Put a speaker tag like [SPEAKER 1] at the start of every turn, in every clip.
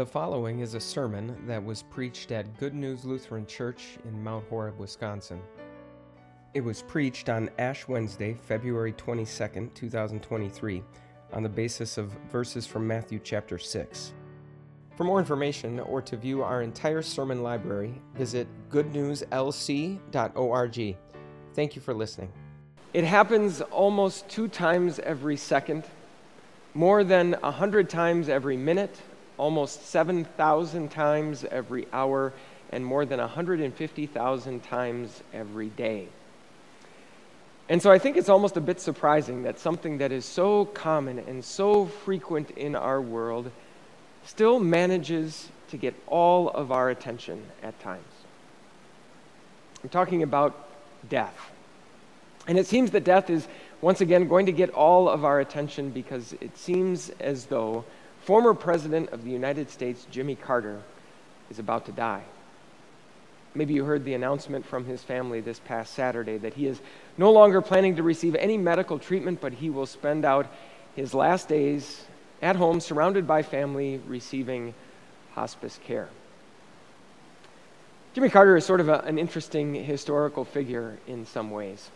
[SPEAKER 1] The following is a sermon that was preached at Good News Lutheran Church in Mount Horeb, Wisconsin. It was preached on Ash Wednesday, February 22nd, 2023, on the basis of verses from Matthew chapter 6. For more information or to view our entire sermon library, visit goodnewslc.org. Thank you for listening. It happens almost two times every second, more than a hundred times every minute almost 7,000 times every hour and more than 150,000 times every day. And so I think it's almost a bit surprising that something that is so common and so frequent in our world still manages to get all of our attention at times. I'm talking about death. And it seems that death is once again going to get all of our attention because it seems as though Former President of the United States, Jimmy Carter, is about to die. Maybe you heard the announcement from his family this past Saturday that he is no longer planning to receive any medical treatment, but he will spend out his last days at home, surrounded by family, receiving hospice care. Jimmy Carter is sort of a, an interesting historical figure in some ways.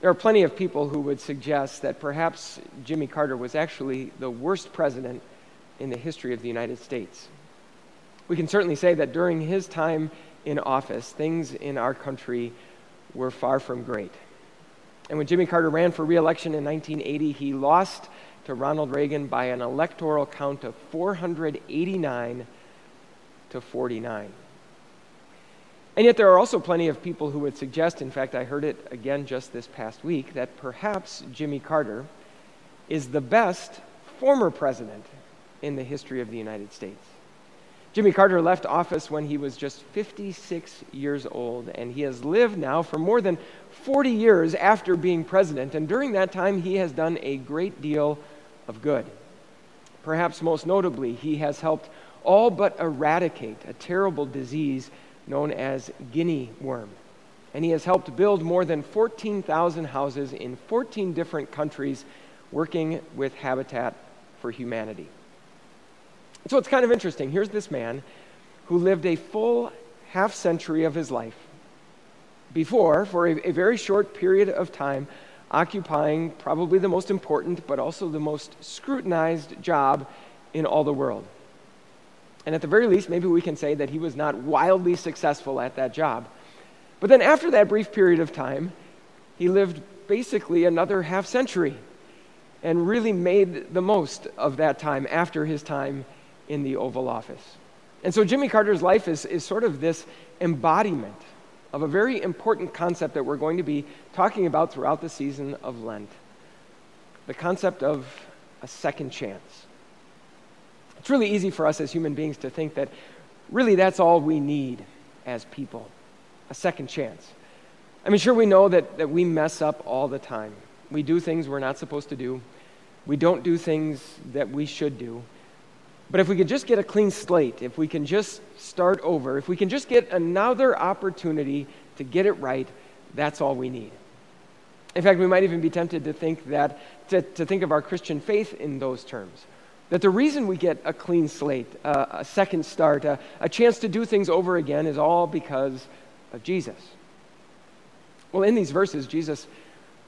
[SPEAKER 1] There are plenty of people who would suggest that perhaps Jimmy Carter was actually the worst president in the history of the United States. We can certainly say that during his time in office, things in our country were far from great. And when Jimmy Carter ran for reelection in 1980, he lost to Ronald Reagan by an electoral count of 489 to 49. And yet, there are also plenty of people who would suggest, in fact, I heard it again just this past week, that perhaps Jimmy Carter is the best former president in the history of the United States. Jimmy Carter left office when he was just 56 years old, and he has lived now for more than 40 years after being president, and during that time, he has done a great deal of good. Perhaps most notably, he has helped all but eradicate a terrible disease known as guinea worm. And he has helped build more than 14,000 houses in 14 different countries working with Habitat for Humanity. So it's kind of interesting. Here's this man who lived a full half century of his life before, for a, a, very short period of time, occupying probably the most important but also the most scrutinized job in all the world. And at the very least, maybe we can say that he was not wildly successful at that job. But then after that brief period of time, he lived basically another half century and really made the most of that time after his time in the Oval Office. And so Jimmy Carter's life is, is sort of this embodiment of a very important concept that we're going to be talking about throughout the season of Lent the concept of a second chance. It's really easy for us as human beings to think that really that's all we need as people a second chance. I mean, sure, we know that, that we mess up all the time. We do things we're not supposed to do, we don't do things that we should do. But if we could just get a clean slate, if we can just start over, if we can just get another opportunity to get it right, that's all we need. In fact, we might even be tempted to think that, to, to think of our Christian faith in those terms. That the reason we get a clean slate, uh, a second start, a, a chance to do things over again is all because of Jesus. Well, in these verses, Jesus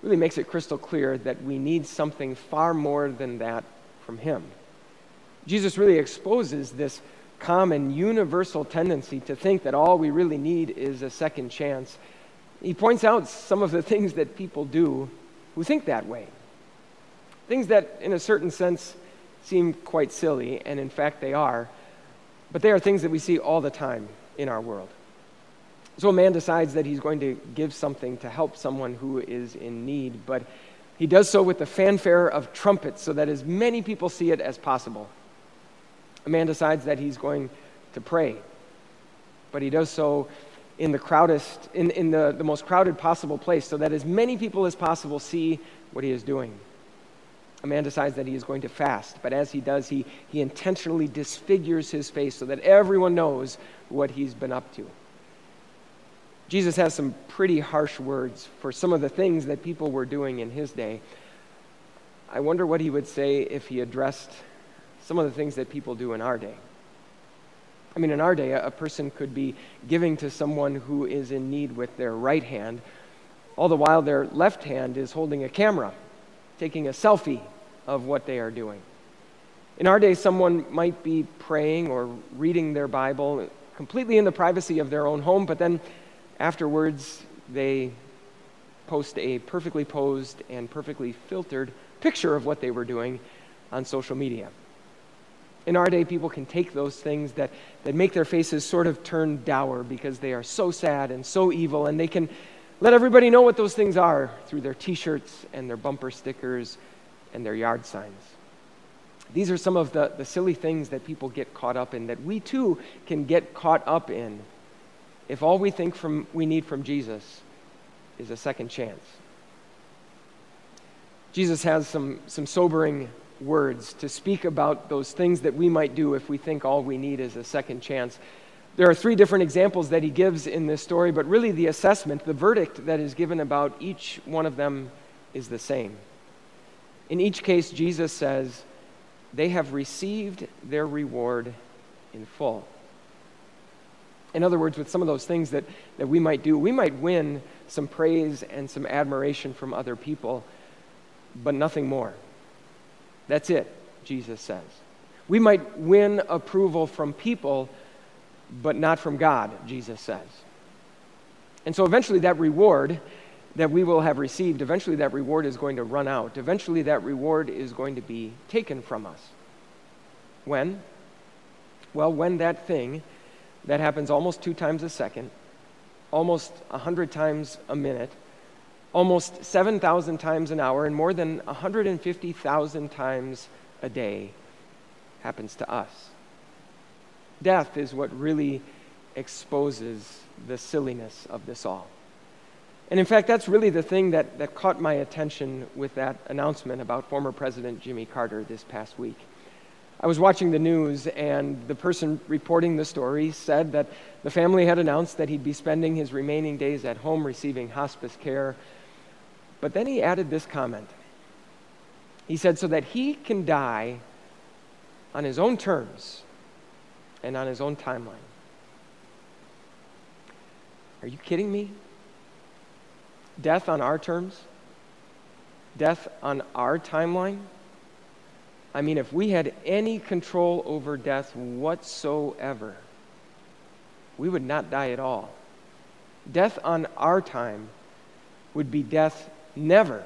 [SPEAKER 1] really makes it crystal clear that we need something far more than that from Him. Jesus really exposes this common universal tendency to think that all we really need is a second chance. He points out some of the things that people do who think that way. Things that, in a certain sense, seem quite silly, and in fact they are, but they are things that we see all the time in our world. So a man decides that he's going to give something to help someone who is in need, but he does so with the fanfare of trumpets so that as many people see it as possible. A man decides that he's going to pray, but he does so in the crowdest, in, in the, the most crowded possible place so that as many people as possible see what he is doing. A man decides that he is going to fast, but as he does, he, he intentionally disfigures his face so that everyone knows what he's been up to. Jesus has some pretty harsh words for some of the things that people were doing in his day. I wonder what he would say if he addressed some of the things that people do in our day. I mean, in our day, a person could be giving to someone who is in need with their right hand, all the while their left hand is holding a camera, taking a selfie of what they are doing. In our day, someone might be praying or reading their Bible completely in the privacy of their own home, but then afterwards they post a perfectly posed and perfectly filtered picture of what they were doing on social media. In our day, people can take those things that, that make their faces sort of turn dour because they are so sad and so evil, and they can let everybody know what those things are through their t shirts and their bumper stickers and their yard signs. These are some of the, the silly things that people get caught up in that we too can get caught up in if all we think from, we need from Jesus is a second chance. Jesus has some, some sobering words to speak about those things that we might do if we think all we need is a second chance. There are three different examples that he gives in this story, but really the assessment, the verdict that is given about each one of them is the same. In each case, Jesus says, they have received their reward in full. In other words, with some of those things that, that we might do, we might win some praise and some admiration from other people, but nothing more. That's it, Jesus says. We might win approval from people, but not from God, Jesus says. And so eventually that reward that we will have received, eventually that reward is going to run out. Eventually that reward is going to be taken from us. When? Well, when that thing that happens almost two times a second, almost 100 times a minute, almost 7,000 times an hour, and more than 150,000 times a day happens to us. Death is what really exposes the silliness of this all. And in fact, that's really the thing that, that caught my attention with that announcement about former President Jimmy Carter this past week. I was watching the news, and the person reporting the story said that the family had announced that he'd be spending his remaining days at home receiving hospice care. But then he added this comment. He said, so that he can die on his own terms and on his own timeline. Are you kidding me? Death on our terms? Death on our timeline? I mean, if we had any control over death whatsoever, we would not die at all. Death on our time would be death never.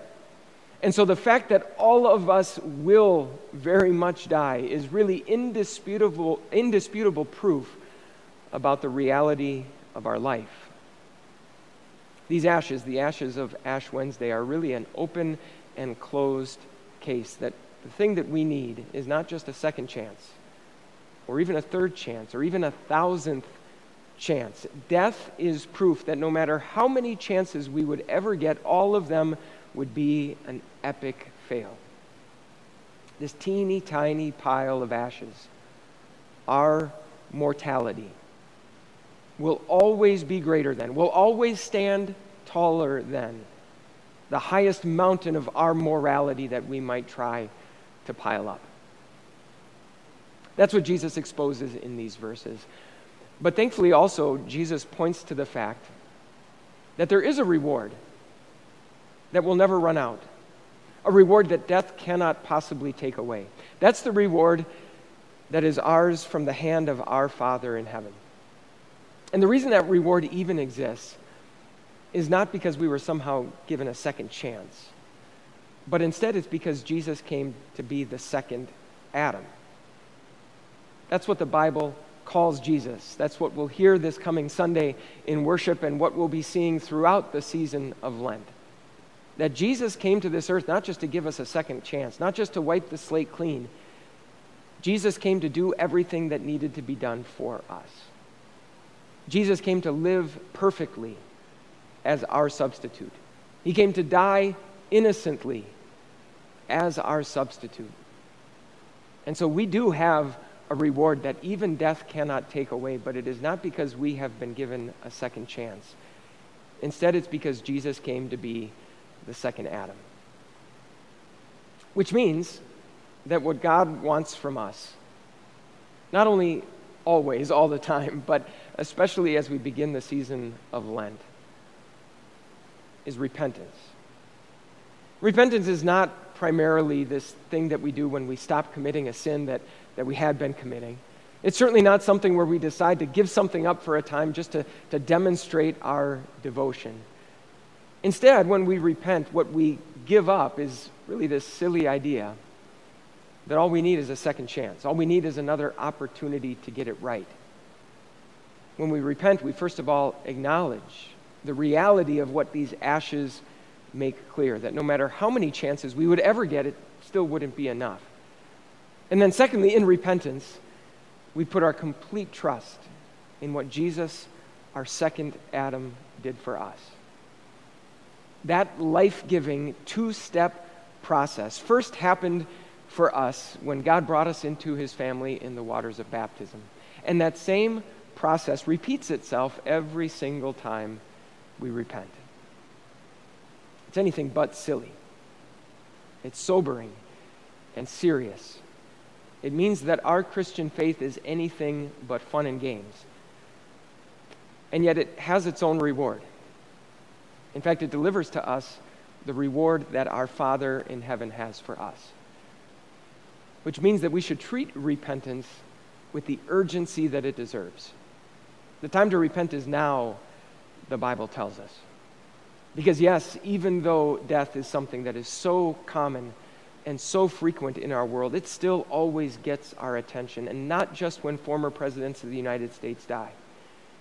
[SPEAKER 1] And so the fact that all of us will very much die is really indisputable, indisputable proof about the reality of our life. These ashes, the ashes of Ash Wednesday, are really an open and closed case that the thing that we need is not just a second chance, or even a third chance, or even a thousandth chance. Death is proof that no matter how many chances we would ever get, all of them would be an epic fail. This teeny tiny pile of ashes, our mortality will always be greater than, will always stand taller than the highest mountain of our morality that we might try to pile up. That's what Jesus exposes in these verses. But thankfully, also, Jesus points to the fact that there is a reward that will never run out, a reward that death cannot possibly take away. That's the reward that is ours from the hand of our Father in heaven. And the reason that reward even exists is not because we were somehow given a second chance, but instead it's because Jesus came to be the second Adam. That's what the Bible calls Jesus. That's what we'll hear this coming Sunday in worship and what we'll be seeing throughout the season of Lent. That Jesus came to this earth not just to give us a second chance, not just to wipe the slate clean. Jesus came to do everything that needed to be done for us. Jesus came to live perfectly as our substitute. He came to die innocently as our substitute. And so we do have a reward that even death cannot take away, but it is not because we have been given a second chance. Instead, it's because Jesus came to be the second Adam. Which means that what God wants from us not only always, all the time, but especially as we begin the season of Lent, is repentance. Repentance is not primarily this thing that we do when we stop committing a sin that, that we had been committing. It's certainly not something where we decide to give something up for a time just to, to demonstrate our devotion. Instead, when we repent, what we give up is really this silly idea that all we need is a second chance. All we need is another opportunity to get it right. When we repent, we first of all acknowledge the reality of what these ashes make clear that no matter how many chances we would ever get, it still wouldn't be enough. And then, secondly, in repentance, we put our complete trust in what Jesus, our second Adam, did for us. That life giving two step process first happened for us when God brought us into his family in the waters of baptism. And that same process repeats itself every single time we repent. It's anything but silly. It's sobering and serious. It means that our Christian faith is anything but fun and games. And yet it has its own reward. In fact, it delivers to us the reward that our Father in heaven has for us. Which means that we should treat repentance with the urgency that it deserves. The time to repent is now, the Bible tells us. Because, yes, even though death is something that is so common and so frequent in our world, it still always gets our attention, and not just when former presidents of the United States die.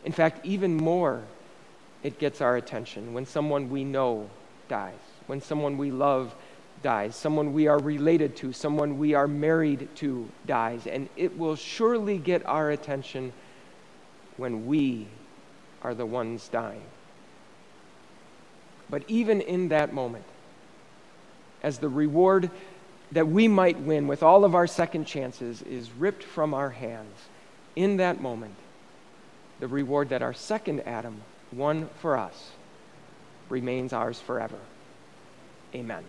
[SPEAKER 1] In fact, even more, it gets our attention when someone we know dies, when someone we love dies, someone we are related to, someone we are married to dies, and it will surely get our attention when we are the ones dying. But even in that moment, as the reward that we might win with all of our second chances is ripped from our hands, in that moment, the reward that our second Adam won for us remains ours forever. Amen.